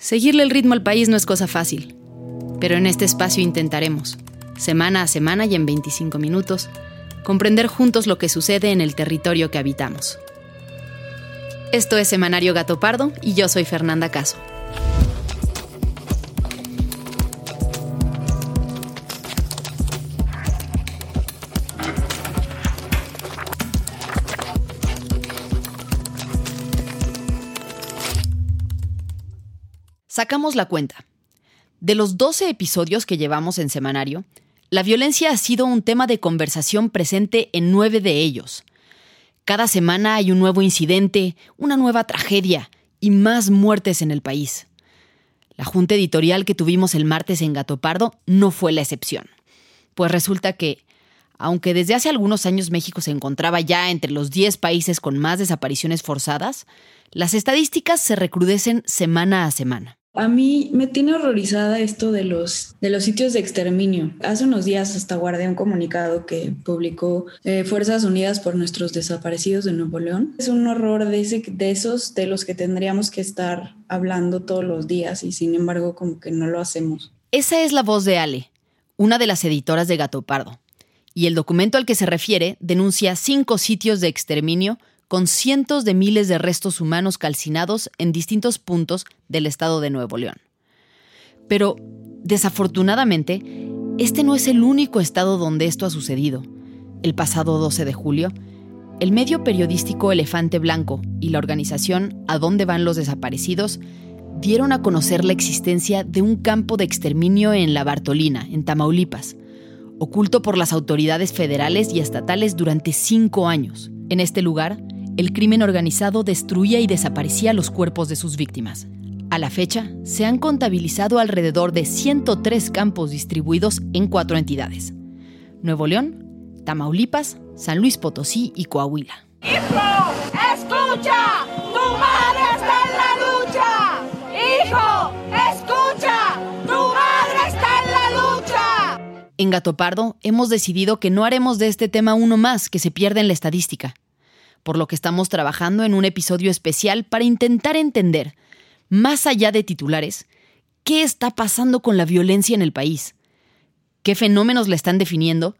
Seguirle el ritmo al país no es cosa fácil, pero en este espacio intentaremos, semana a semana y en 25 minutos, comprender juntos lo que sucede en el territorio que habitamos. Esto es Semanario Gato Pardo y yo soy Fernanda Caso. Sacamos la cuenta. De los 12 episodios que llevamos en semanario, la violencia ha sido un tema de conversación presente en nueve de ellos. Cada semana hay un nuevo incidente, una nueva tragedia y más muertes en el país. La junta editorial que tuvimos el martes en Gato Pardo no fue la excepción. Pues resulta que, aunque desde hace algunos años México se encontraba ya entre los 10 países con más desapariciones forzadas, las estadísticas se recrudecen semana a semana. A mí me tiene horrorizada esto de los, de los sitios de exterminio. Hace unos días hasta guardé un comunicado que publicó eh, Fuerzas Unidas por nuestros desaparecidos de Nuevo León. Es un horror de, de esos de los que tendríamos que estar hablando todos los días y sin embargo como que no lo hacemos. Esa es la voz de Ale, una de las editoras de Gato Pardo. Y el documento al que se refiere denuncia cinco sitios de exterminio con cientos de miles de restos humanos calcinados en distintos puntos del estado de Nuevo León. Pero, desafortunadamente, este no es el único estado donde esto ha sucedido. El pasado 12 de julio, el medio periodístico Elefante Blanco y la organización A dónde van los desaparecidos dieron a conocer la existencia de un campo de exterminio en La Bartolina, en Tamaulipas, oculto por las autoridades federales y estatales durante cinco años. En este lugar, el crimen organizado destruía y desaparecía los cuerpos de sus víctimas. A la fecha, se han contabilizado alrededor de 103 campos distribuidos en cuatro entidades. Nuevo León, Tamaulipas, San Luis Potosí y Coahuila. ¡Hijo! ¡Escucha! ¡Tu madre está en la lucha! ¡Hijo! ¡Escucha! ¡Tu madre está en la lucha! En Gato Pardo hemos decidido que no haremos de este tema uno más que se pierda en la estadística por lo que estamos trabajando en un episodio especial para intentar entender, más allá de titulares, qué está pasando con la violencia en el país, qué fenómenos la están definiendo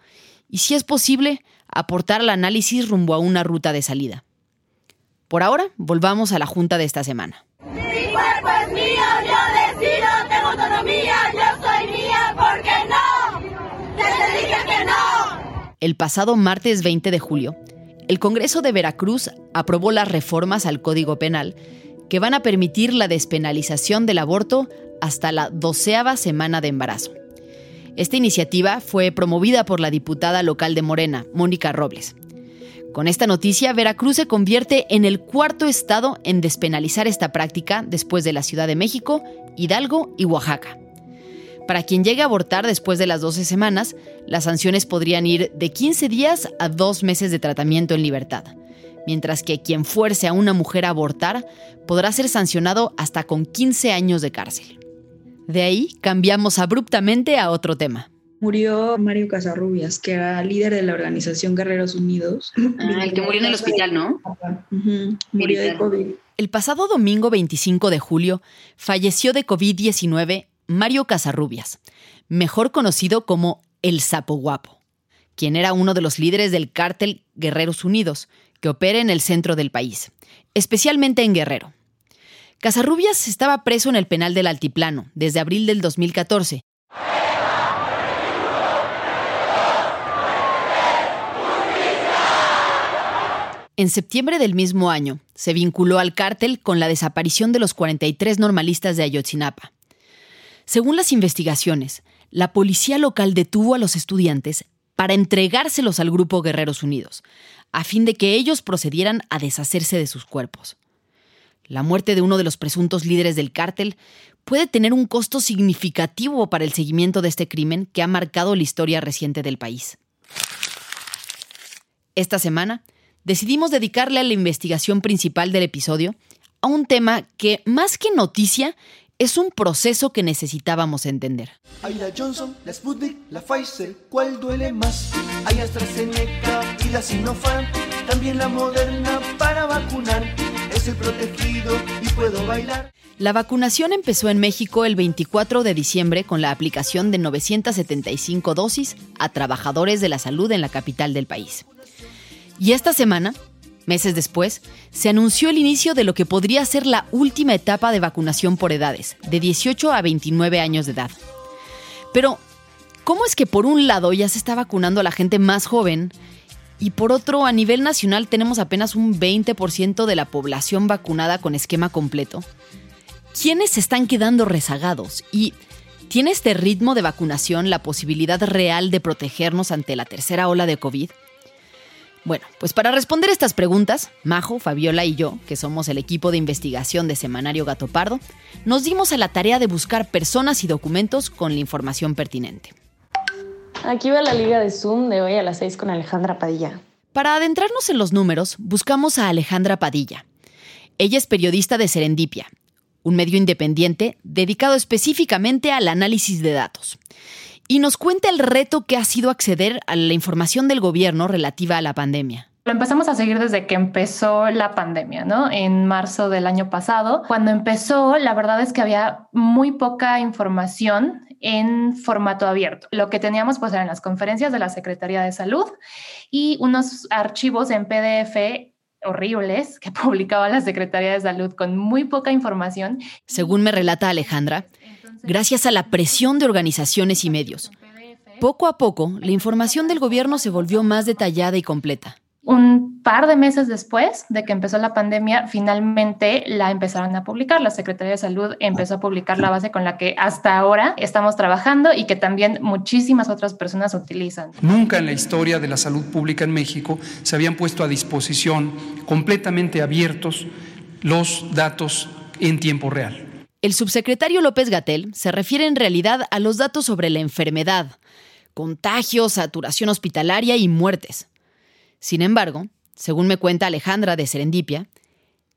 y, si es posible, aportar al análisis rumbo a una ruta de salida. Por ahora, volvamos a la junta de esta semana. Mi cuerpo es mío, yo decido, tengo autonomía, yo soy mía, porque no, te dije que no. El pasado martes 20 de julio, el Congreso de Veracruz aprobó las reformas al Código Penal que van a permitir la despenalización del aborto hasta la doceava semana de embarazo. Esta iniciativa fue promovida por la diputada local de Morena, Mónica Robles. Con esta noticia, Veracruz se convierte en el cuarto estado en despenalizar esta práctica después de la Ciudad de México, Hidalgo y Oaxaca. Para quien llegue a abortar después de las 12 semanas, las sanciones podrían ir de 15 días a 2 meses de tratamiento en libertad, mientras que quien fuerce a una mujer a abortar podrá ser sancionado hasta con 15 años de cárcel. De ahí cambiamos abruptamente a otro tema. Murió Mario Casarrubias, que era líder de la organización Guerreros Unidos. Ah, el que murió en el hospital, ¿no? Murió de COVID. El pasado domingo 25 de julio falleció de COVID-19 Mario Casarrubias, mejor conocido como El Sapo Guapo, quien era uno de los líderes del cártel Guerreros Unidos, que opera en el centro del país, especialmente en Guerrero. Casarrubias estaba preso en el penal del Altiplano desde abril del 2014. En septiembre del mismo año, se vinculó al cártel con la desaparición de los 43 normalistas de Ayotzinapa. Según las investigaciones, la policía local detuvo a los estudiantes para entregárselos al grupo Guerreros Unidos, a fin de que ellos procedieran a deshacerse de sus cuerpos. La muerte de uno de los presuntos líderes del cártel puede tener un costo significativo para el seguimiento de este crimen que ha marcado la historia reciente del país. Esta semana decidimos dedicarle a la investigación principal del episodio a un tema que, más que noticia, es un proceso que necesitábamos entender. Hay la Johnson, la Sputnik, la Pfizer, ¿cuál duele más? Hay AstraZeneca y la Sinopharm, también la Moderna para vacunar. Estoy protegido y puedo bailar. La vacunación empezó en México el 24 de diciembre con la aplicación de 975 dosis a trabajadores de la salud en la capital del país. Y esta semana Meses después, se anunció el inicio de lo que podría ser la última etapa de vacunación por edades, de 18 a 29 años de edad. Pero, ¿cómo es que por un lado ya se está vacunando a la gente más joven y por otro a nivel nacional tenemos apenas un 20% de la población vacunada con esquema completo? ¿Quiénes se están quedando rezagados? ¿Y tiene este ritmo de vacunación la posibilidad real de protegernos ante la tercera ola de COVID? Bueno, pues para responder estas preguntas, Majo, Fabiola y yo, que somos el equipo de investigación de Semanario Gato Pardo, nos dimos a la tarea de buscar personas y documentos con la información pertinente. Aquí va la liga de Zoom de hoy a las 6 con Alejandra Padilla. Para adentrarnos en los números, buscamos a Alejandra Padilla. Ella es periodista de Serendipia, un medio independiente dedicado específicamente al análisis de datos y nos cuenta el reto que ha sido acceder a la información del gobierno relativa a la pandemia. Lo empezamos a seguir desde que empezó la pandemia, ¿no? En marzo del año pasado. Cuando empezó, la verdad es que había muy poca información en formato abierto. Lo que teníamos pues eran las conferencias de la Secretaría de Salud y unos archivos en PDF horribles que publicaba la Secretaría de Salud con muy poca información. Según me relata Alejandra, gracias a la presión de organizaciones y medios. Poco a poco, la información del gobierno se volvió más detallada y completa. Un par de meses después de que empezó la pandemia, finalmente la empezaron a publicar. La Secretaría de Salud empezó a publicar la base con la que hasta ahora estamos trabajando y que también muchísimas otras personas utilizan. Nunca en la historia de la salud pública en México se habían puesto a disposición completamente abiertos los datos en tiempo real. El subsecretario López Gatel se refiere en realidad a los datos sobre la enfermedad, contagios, saturación hospitalaria y muertes. Sin embargo, según me cuenta Alejandra de Serendipia,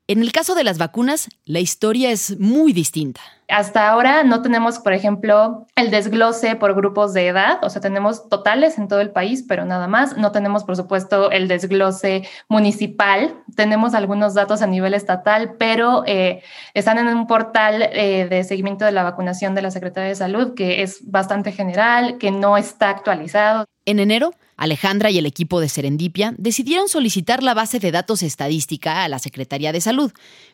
en el caso de las vacunas, la historia es muy distinta. Hasta ahora no tenemos, por ejemplo, el desglose por grupos de edad, o sea, tenemos totales en todo el país, pero nada más. No tenemos, por supuesto, el desglose municipal. Tenemos algunos datos a nivel estatal, pero eh, están en un portal eh, de seguimiento de la vacunación de la Secretaría de Salud que es bastante general, que no está actualizado. En enero, Alejandra y el equipo de Serendipia decidieron solicitar la base de datos estadística a la Secretaría de Salud,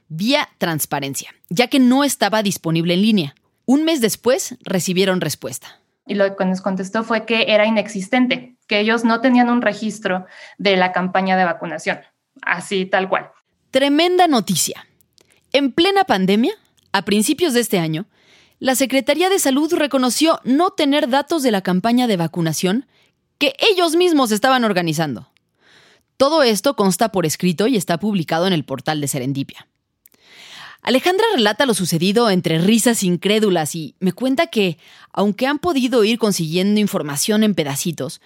vía transparencia, ya que no estaba disponible en línea. Un mes después recibieron respuesta. Y lo que nos contestó fue que era inexistente, que ellos no tenían un registro de la campaña de vacunación, así tal cual. Tremenda noticia. En plena pandemia, a principios de este año, la Secretaría de Salud reconoció no tener datos de la campaña de vacunación que ellos mismos estaban organizando. Todo esto consta por escrito y está publicado en el portal de Serendipia. Alejandra relata lo sucedido entre risas incrédulas y me cuenta que, aunque han podido ir consiguiendo información en pedacitos,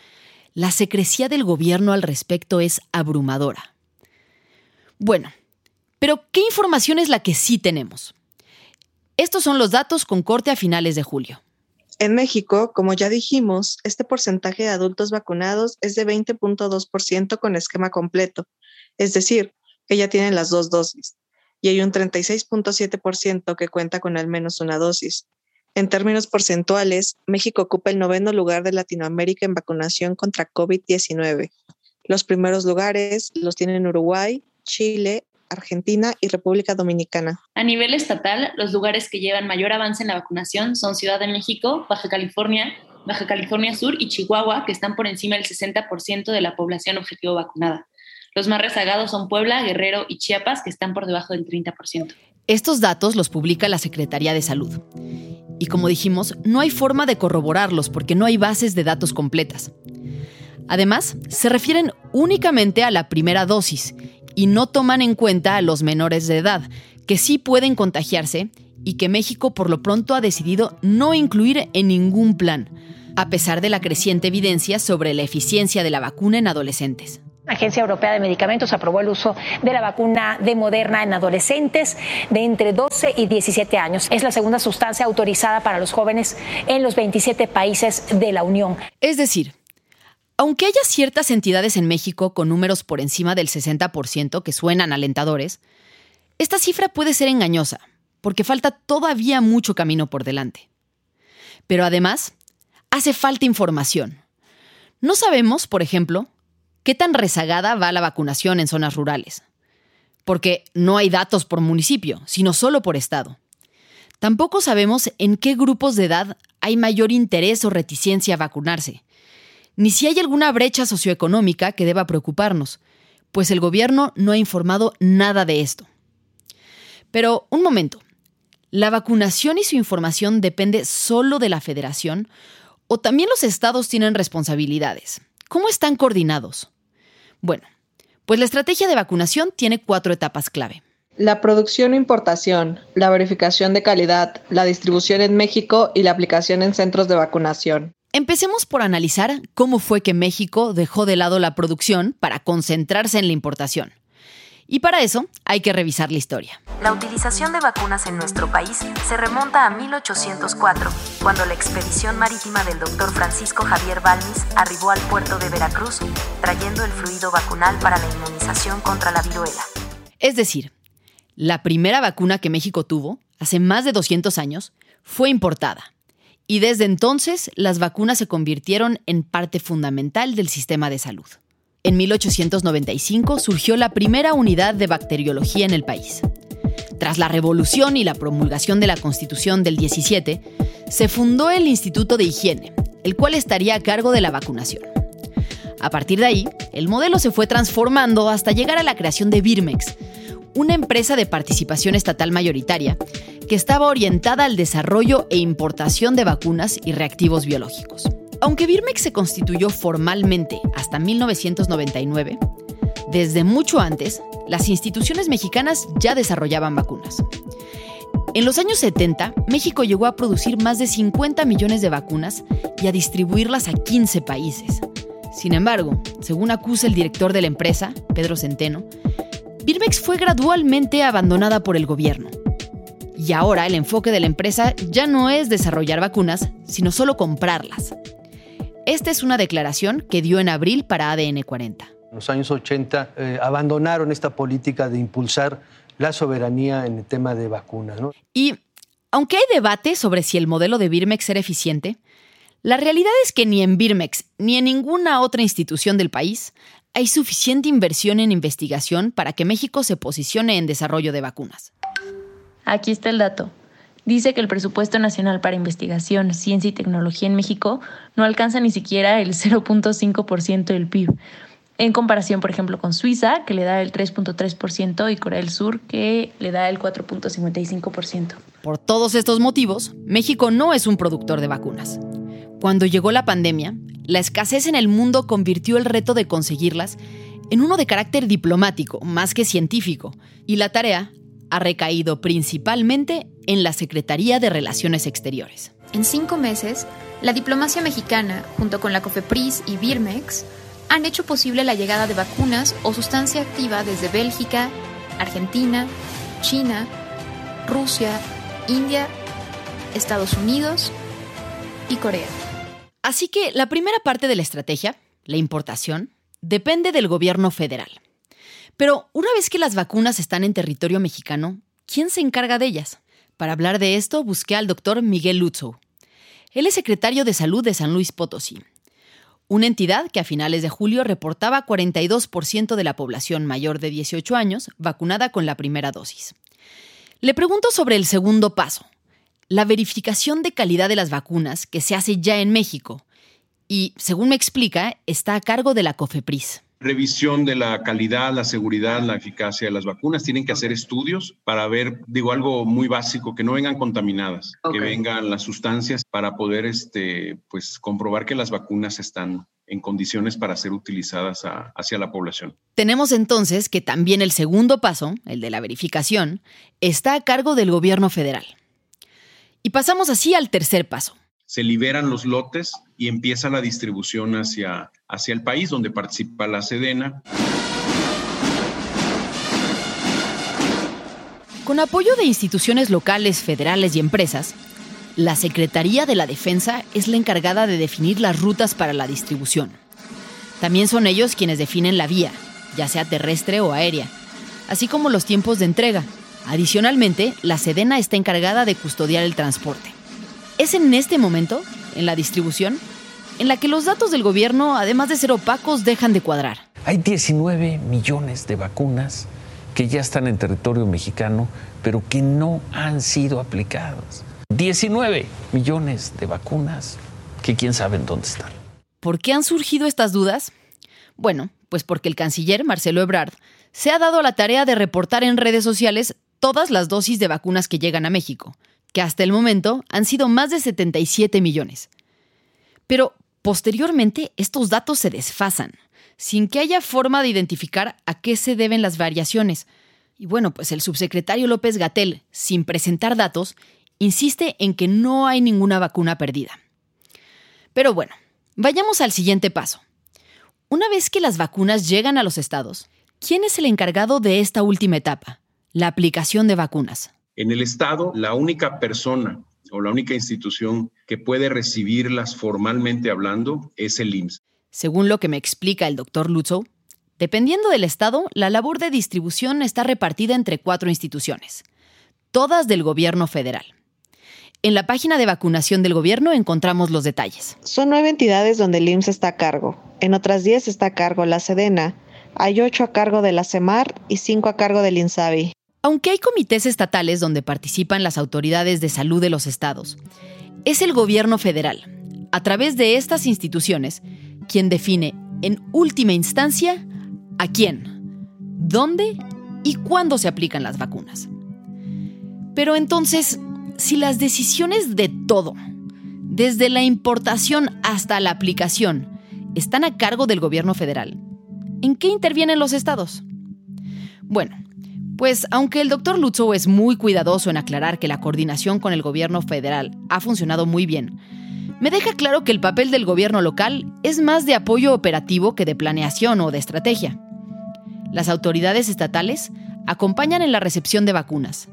la secrecía del gobierno al respecto es abrumadora. Bueno, pero ¿qué información es la que sí tenemos? Estos son los datos con corte a finales de julio. En México, como ya dijimos, este porcentaje de adultos vacunados es de 20.2% con esquema completo, es decir, que ya tienen las dos dosis, y hay un 36.7% que cuenta con al menos una dosis. En términos porcentuales, México ocupa el noveno lugar de Latinoamérica en vacunación contra COVID-19. Los primeros lugares los tienen Uruguay, Chile, Argentina y República Dominicana. A nivel estatal, los lugares que llevan mayor avance en la vacunación son Ciudad de México, Baja California, Baja California Sur y Chihuahua, que están por encima del 60% de la población objetivo vacunada. Los más rezagados son Puebla, Guerrero y Chiapas, que están por debajo del 30%. Estos datos los publica la Secretaría de Salud. Y como dijimos, no hay forma de corroborarlos porque no hay bases de datos completas. Además, se refieren únicamente a la primera dosis y no toman en cuenta a los menores de edad, que sí pueden contagiarse y que México por lo pronto ha decidido no incluir en ningún plan, a pesar de la creciente evidencia sobre la eficiencia de la vacuna en adolescentes. La Agencia Europea de Medicamentos aprobó el uso de la vacuna de Moderna en adolescentes de entre 12 y 17 años. Es la segunda sustancia autorizada para los jóvenes en los 27 países de la Unión. Es decir, aunque haya ciertas entidades en México con números por encima del 60% que suenan alentadores, esta cifra puede ser engañosa, porque falta todavía mucho camino por delante. Pero además, hace falta información. No sabemos, por ejemplo, qué tan rezagada va la vacunación en zonas rurales, porque no hay datos por municipio, sino solo por estado. Tampoco sabemos en qué grupos de edad hay mayor interés o reticencia a vacunarse, ni si hay alguna brecha socioeconómica que deba preocuparnos, pues el gobierno no ha informado nada de esto. Pero un momento, ¿la vacunación y su información depende solo de la federación o también los estados tienen responsabilidades? ¿Cómo están coordinados? Bueno, pues la estrategia de vacunación tiene cuatro etapas clave. La producción e importación, la verificación de calidad, la distribución en México y la aplicación en centros de vacunación. Empecemos por analizar cómo fue que México dejó de lado la producción para concentrarse en la importación. Y para eso hay que revisar la historia. La utilización de vacunas en nuestro país se remonta a 1804, cuando la expedición marítima del doctor Francisco Javier Balmis arribó al puerto de Veracruz, trayendo el fluido vacunal para la inmunización contra la viruela. Es decir, la primera vacuna que México tuvo, hace más de 200 años, fue importada. Y desde entonces las vacunas se convirtieron en parte fundamental del sistema de salud. En 1895 surgió la primera unidad de bacteriología en el país. Tras la revolución y la promulgación de la Constitución del 17, se fundó el Instituto de Higiene, el cual estaría a cargo de la vacunación. A partir de ahí, el modelo se fue transformando hasta llegar a la creación de Birmex, una empresa de participación estatal mayoritaria que estaba orientada al desarrollo e importación de vacunas y reactivos biológicos. Aunque Birmex se constituyó formalmente hasta 1999, desde mucho antes, las instituciones mexicanas ya desarrollaban vacunas. En los años 70, México llegó a producir más de 50 millones de vacunas y a distribuirlas a 15 países. Sin embargo, según acusa el director de la empresa, Pedro Centeno, Birmex fue gradualmente abandonada por el gobierno. Y ahora el enfoque de la empresa ya no es desarrollar vacunas, sino solo comprarlas. Esta es una declaración que dio en abril para ADN 40. En los años 80 eh, abandonaron esta política de impulsar la soberanía en el tema de vacunas. Y aunque hay debate sobre si el modelo de Birmex era eficiente, la realidad es que ni en Birmex ni en ninguna otra institución del país hay suficiente inversión en investigación para que México se posicione en desarrollo de vacunas. Aquí está el dato dice que el presupuesto nacional para investigación, ciencia y tecnología en México no alcanza ni siquiera el 0.5% del PIB. En comparación, por ejemplo, con Suiza, que le da el 3.3%, y Corea del Sur, que le da el 4.55%. Por todos estos motivos, México no es un productor de vacunas. Cuando llegó la pandemia, la escasez en el mundo convirtió el reto de conseguirlas en uno de carácter diplomático, más que científico, y la tarea ha recaído principalmente en la Secretaría de Relaciones Exteriores. En cinco meses, la diplomacia mexicana, junto con la COFEPRIS y Birmex, han hecho posible la llegada de vacunas o sustancia activa desde Bélgica, Argentina, China, Rusia, India, Estados Unidos y Corea. Así que la primera parte de la estrategia, la importación, depende del gobierno federal. Pero una vez que las vacunas están en territorio mexicano, ¿quién se encarga de ellas? Para hablar de esto, busqué al doctor Miguel Lutzow. Él es secretario de Salud de San Luis Potosí, una entidad que a finales de julio reportaba 42% de la población mayor de 18 años vacunada con la primera dosis. Le pregunto sobre el segundo paso, la verificación de calidad de las vacunas que se hace ya en México y, según me explica, está a cargo de la COFEPRIS. revisión de la calidad, la seguridad, la eficacia de las vacunas. Tienen que hacer estudios para ver, digo, algo muy básico, que no vengan contaminadas, que vengan las sustancias para poder, este, pues, comprobar que las vacunas están en condiciones para ser utilizadas hacia la población. Tenemos entonces que también el segundo paso, el de la verificación, está a cargo del gobierno federal. Y pasamos así al tercer paso. Se liberan los lotes y empieza la distribución hacia, hacia el país donde participa la Sedena. Con apoyo de instituciones locales, federales y empresas, la Secretaría de la Defensa es la encargada de definir las rutas para la distribución. También son ellos quienes definen la vía, ya sea terrestre o aérea, así como los tiempos de entrega. Adicionalmente, la Sedena está encargada de custodiar el transporte. Es en este momento, en la distribución, en la que los datos del gobierno, además de ser opacos, dejan de cuadrar. Hay 19 millones de vacunas que ya están en territorio mexicano, pero que no han sido aplicadas. 19 millones de vacunas que quién sabe en dónde están. ¿Por qué han surgido estas dudas? Bueno, pues porque el canciller Marcelo Ebrard se ha dado la tarea de reportar en redes sociales todas las dosis de vacunas que llegan a México, que hasta el momento han sido más de 77 millones. Pero posteriormente estos datos se desfasan, sin que haya forma de identificar a qué se deben las variaciones. Y bueno, pues el subsecretario López Gatel, sin presentar datos, insiste en que no hay ninguna vacuna perdida. Pero bueno, vayamos al siguiente paso. Una vez que las vacunas llegan a los estados, ¿quién es el encargado de esta última etapa? La aplicación de vacunas. En el estado, la única persona o la única institución que puede recibirlas formalmente hablando es el IMSS. Según lo que me explica el doctor Lutzow, dependiendo del estado, la labor de distribución está repartida entre cuatro instituciones, todas del gobierno federal. En la página de vacunación del gobierno encontramos los detalles. Son nueve entidades donde el IMSS está a cargo. En otras diez está a cargo la Sedena. Hay ocho a cargo de la CEMAR y cinco a cargo del INSABI. Aunque hay comités estatales donde participan las autoridades de salud de los estados, es el gobierno federal, a través de estas instituciones, quien define en última instancia a quién, dónde y cuándo se aplican las vacunas. Pero entonces, si las decisiones de todo, desde la importación hasta la aplicación, están a cargo del gobierno federal, ¿en qué intervienen los estados? Bueno, pues aunque el doctor Lutzow es muy cuidadoso en aclarar que la coordinación con el gobierno federal ha funcionado muy bien, me deja claro que el papel del gobierno local es más de apoyo operativo que de planeación o de estrategia. Las autoridades estatales acompañan en la recepción de vacunas,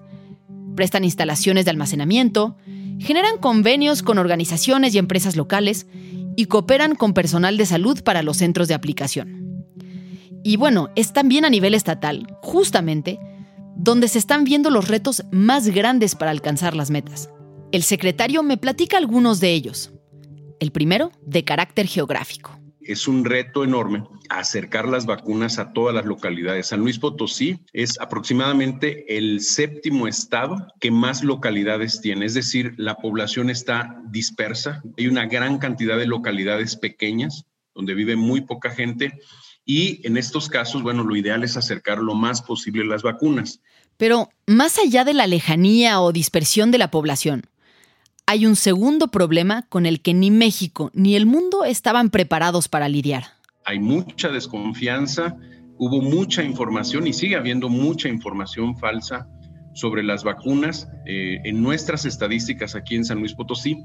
prestan instalaciones de almacenamiento, generan convenios con organizaciones y empresas locales y cooperan con personal de salud para los centros de aplicación. Y bueno, es también a nivel estatal, justamente, donde se están viendo los retos más grandes para alcanzar las metas. El secretario me platica algunos de ellos. El primero, de carácter geográfico es un reto enorme acercar las vacunas a todas las localidades. San Luis Potosí es aproximadamente el séptimo estado que más localidades tiene, es decir, la población está dispersa. Hay una gran cantidad de localidades pequeñas donde vive muy poca gente y en estos casos, bueno, lo ideal es acercar lo más posible las vacunas. Pero más allá de la lejanía o dispersión de la población, hay un segundo problema con el que ni México ni el mundo estaban preparados para lidiar. Hay mucha desconfianza, hubo mucha información y sigue habiendo mucha información falsa sobre las vacunas. Eh, en nuestras estadísticas aquí en San Luis Potosí,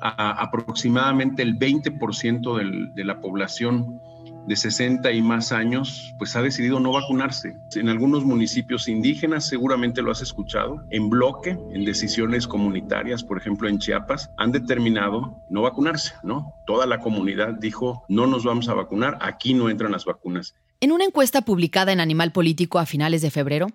aproximadamente el 20% de la población de 60 y más años, pues ha decidido no vacunarse. En algunos municipios indígenas, seguramente lo has escuchado, en bloque, en decisiones comunitarias, por ejemplo en Chiapas, han determinado no vacunarse, ¿no? Toda la comunidad dijo, no nos vamos a vacunar, aquí no entran las vacunas. En una encuesta publicada en Animal Político a finales de febrero,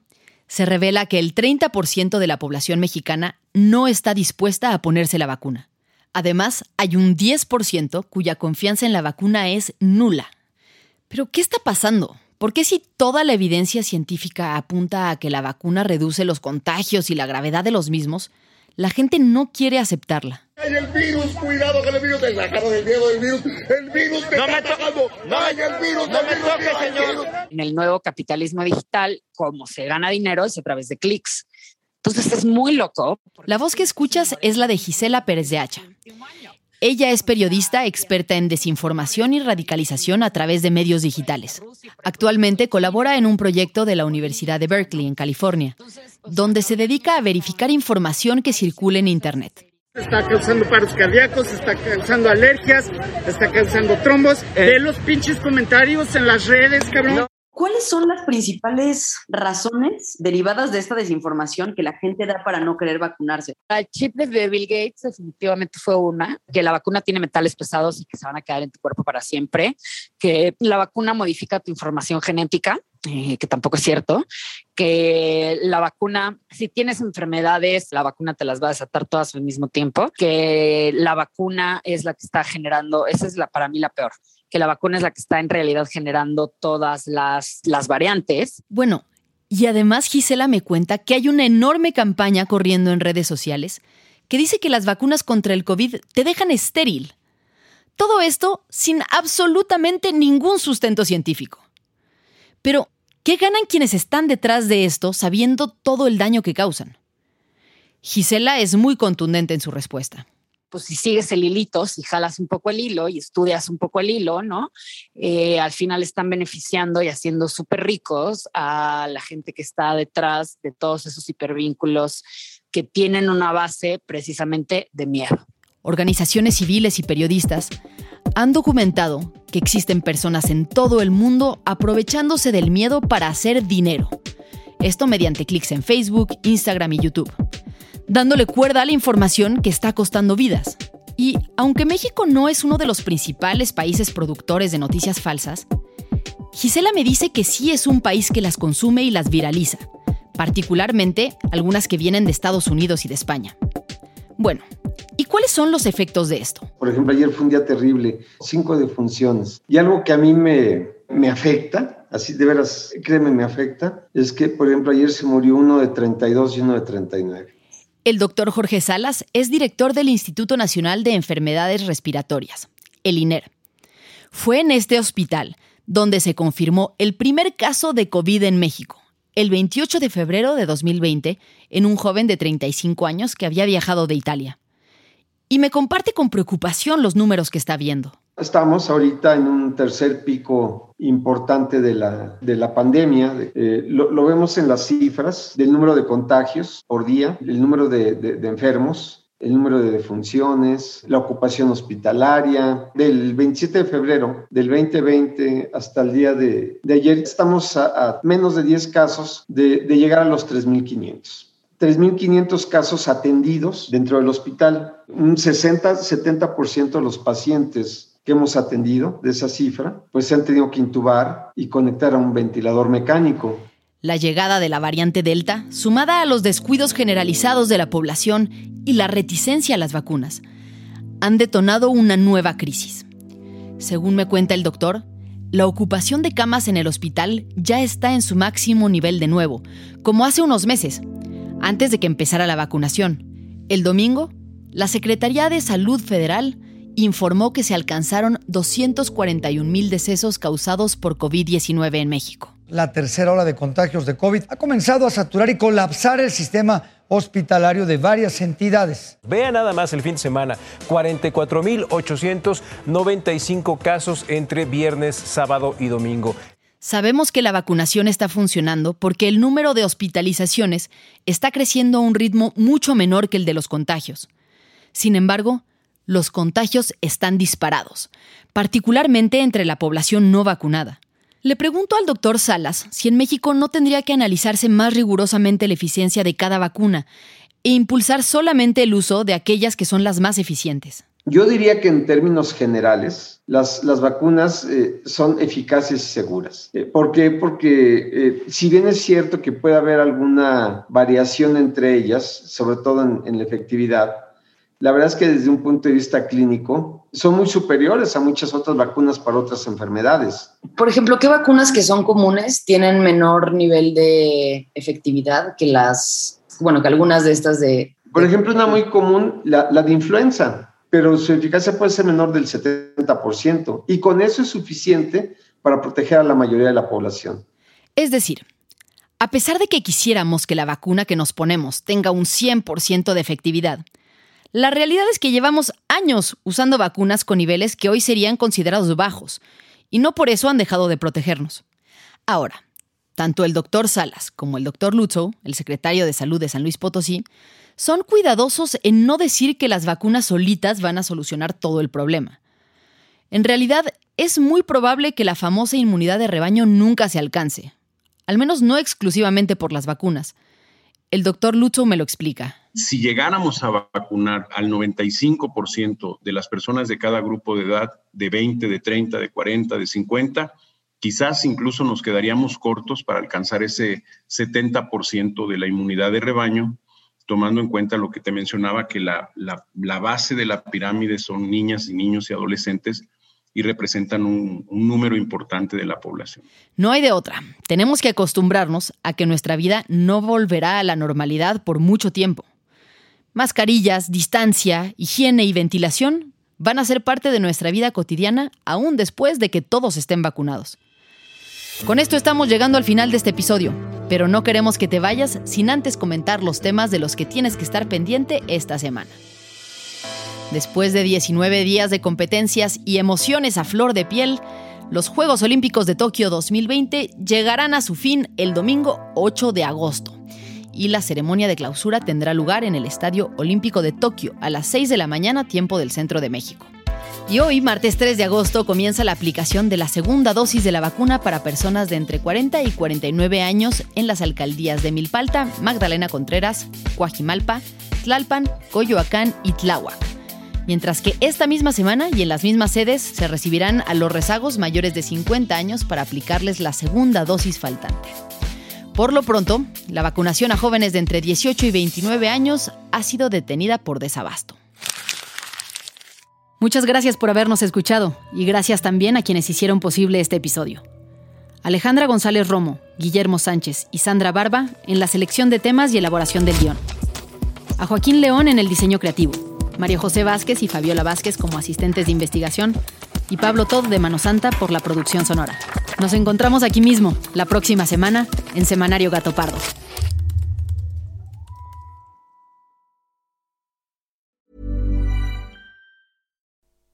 se revela que el 30% de la población mexicana no está dispuesta a ponerse la vacuna. Además, hay un 10% cuya confianza en la vacuna es nula. Pero, ¿qué está pasando? ¿Por qué si toda la evidencia científica apunta a que la vacuna reduce los contagios y la gravedad de los mismos, la gente no quiere aceptarla. ¡Ay, el virus! ¡Cuidado con el virus! ¡Te sacaron el miedo del virus! ¡El virus te No me está atacando! ¡Ay, el virus! No el me virus, toque, ay, el señor. En el nuevo capitalismo digital, como se gana dinero es a través de clics. Entonces es muy loco. La voz que escuchas es la de Gisela Pérez de Hacha. Ella es periodista experta en desinformación y radicalización a través de medios digitales. Actualmente colabora en un proyecto de la Universidad de Berkeley, en California, donde se dedica a verificar información que circula en Internet. Está causando paros cardíacos, está causando alergias, está causando trombos. Ve los pinches comentarios en las redes, cabrón. ¿Cuáles son las principales razones derivadas de esta desinformación que la gente da para no querer vacunarse? El chip de Bill Gates definitivamente fue una, que la vacuna tiene metales pesados y que se van a quedar en tu cuerpo para siempre, que la vacuna modifica tu información genética, eh, que tampoco es cierto, que la vacuna, si tienes enfermedades, la vacuna te las va a desatar todas al mismo tiempo, que la vacuna es la que está generando, esa es la para mí la peor, que la vacuna es la que está en realidad generando todas las, las variantes. Bueno, y además Gisela me cuenta que hay una enorme campaña corriendo en redes sociales que dice que las vacunas contra el COVID te dejan estéril. Todo esto sin absolutamente ningún sustento científico. Pero, ¿qué ganan quienes están detrás de esto sabiendo todo el daño que causan? Gisela es muy contundente en su respuesta pues si sigues el hilito, si jalas un poco el hilo y estudias un poco el hilo, ¿no? Eh, al final están beneficiando y haciendo súper ricos a la gente que está detrás de todos esos hipervínculos que tienen una base precisamente de miedo. Organizaciones civiles y periodistas han documentado que existen personas en todo el mundo aprovechándose del miedo para hacer dinero. Esto mediante clics en Facebook, Instagram y YouTube dándole cuerda a la información que está costando vidas. Y aunque México no es uno de los principales países productores de noticias falsas, Gisela me dice que sí es un país que las consume y las viraliza, particularmente algunas que vienen de Estados Unidos y de España. Bueno, ¿y cuáles son los efectos de esto? Por ejemplo, ayer fue un día terrible, cinco defunciones. Y algo que a mí me, me afecta, así de veras, créeme, me afecta, es que, por ejemplo, ayer se murió uno de 32 y uno de 39. El doctor Jorge Salas es director del Instituto Nacional de Enfermedades Respiratorias, el INER. Fue en este hospital donde se confirmó el primer caso de COVID en México, el 28 de febrero de 2020, en un joven de 35 años que había viajado de Italia. Y me comparte con preocupación los números que está viendo. Estamos ahorita en un tercer pico importante de la, de la pandemia. Eh, lo, lo, vemos en las cifras del número de contagios por día, el número de, de, de, enfermos, el número de defunciones, la ocupación hospitalaria. Del 27 de febrero del 2020 hasta el día de, de ayer, estamos a, a, menos de 10 casos de, de llegar a los 3.500. 3.500 casos atendidos dentro del hospital. Un 60-70% de los pacientes que hemos atendido de esa cifra, pues se han tenido que intubar y conectar a un ventilador mecánico. La llegada de la variante Delta, sumada a los descuidos generalizados de la población y la reticencia a las vacunas, han detonado una nueva crisis. Según me cuenta el doctor, la ocupación de camas en el hospital ya está en su máximo nivel de nuevo, como hace unos meses, antes de que empezara la vacunación. El domingo, la Secretaría de Salud Federal informó que se alcanzaron 241 mil decesos causados por COVID-19 en México. La tercera ola de contagios de COVID ha comenzado a saturar y colapsar el sistema hospitalario de varias entidades. Vea nada más el fin de semana, 44.895 casos entre viernes, sábado y domingo. Sabemos que la vacunación está funcionando porque el número de hospitalizaciones está creciendo a un ritmo mucho menor que el de los contagios. Sin embargo, los contagios están disparados, particularmente entre la población no vacunada. Le pregunto al doctor Salas si en México no tendría que analizarse más rigurosamente la eficiencia de cada vacuna e impulsar solamente el uso de aquellas que son las más eficientes. Yo diría que en términos generales, las, las vacunas eh, son eficaces y seguras. Eh, ¿Por qué? Porque eh, si bien es cierto que puede haber alguna variación entre ellas, sobre todo en, en la efectividad, la verdad es que desde un punto de vista clínico son muy superiores a muchas otras vacunas para otras enfermedades. Por ejemplo, ¿qué vacunas que son comunes tienen menor nivel de efectividad que las, bueno, que algunas de estas de, Por ejemplo, una muy común, la, la de influenza, pero su eficacia puede ser menor del 70% y con eso es suficiente para proteger a la mayoría de la población. Es decir, a pesar de que quisiéramos que la vacuna que nos ponemos tenga un 100% de efectividad, la realidad es que llevamos años usando vacunas con niveles que hoy serían considerados bajos, y no por eso han dejado de protegernos. Ahora, tanto el doctor Salas como el doctor Lutzow, el secretario de Salud de San Luis Potosí, son cuidadosos en no decir que las vacunas solitas van a solucionar todo el problema. En realidad, es muy probable que la famosa inmunidad de rebaño nunca se alcance, al menos no exclusivamente por las vacunas. El doctor Lucho me lo explica. Si llegáramos a vacunar al 95% de las personas de cada grupo de edad, de 20, de 30, de 40, de 50, quizás incluso nos quedaríamos cortos para alcanzar ese 70% de la inmunidad de rebaño, tomando en cuenta lo que te mencionaba, que la, base de la pirámide son niñas y niños y adolescentes y representan un, número importante de la población. No hay de otra. Tenemos que acostumbrarnos a que nuestra vida no volverá a la normalidad por mucho tiempo. Mascarillas, distancia, higiene y ventilación van a ser parte de nuestra vida cotidiana aún después de que todos estén vacunados. Con esto estamos llegando al final de este episodio, pero no queremos que te vayas sin antes comentar los temas de los que tienes que estar pendiente esta semana. Después de 19 días de competencias y emociones a flor de piel, los Juegos Olímpicos de Tokio 2020 llegarán a su fin el domingo 8 de agosto y la ceremonia de clausura tendrá lugar en el Estadio Olímpico de Tokio a las 6 de la mañana tiempo del centro de México. Y hoy, martes 3 de agosto, comienza la aplicación de la segunda dosis de la vacuna para personas de entre 40 y 49 años en las alcaldías de Milpalta, Magdalena Contreras, Coajimalpa, Tlalpan, Coyoacán y Tláhuac mientras que esta misma semana y en las mismas sedes se recibirán a los rezagos mayores de 50 años para aplicarles la segunda dosis faltante. Por lo pronto, la vacunación a jóvenes de entre 18 y 29 años ha sido detenida por desabasto. Muchas gracias por habernos escuchado y gracias también a quienes hicieron posible este episodio. Alejandra González Romo, Guillermo Sánchez y Sandra Barba en la selección de temas y elaboración del guion. A Joaquín León en el diseño creativo María José Vázquez y Fabiola Vázquez como asistentes de investigación y Pablo Todd de Mano Santa por la producción sonora. Nos encontramos aquí mismo, la próxima semana, en Semanario Gato Pardo.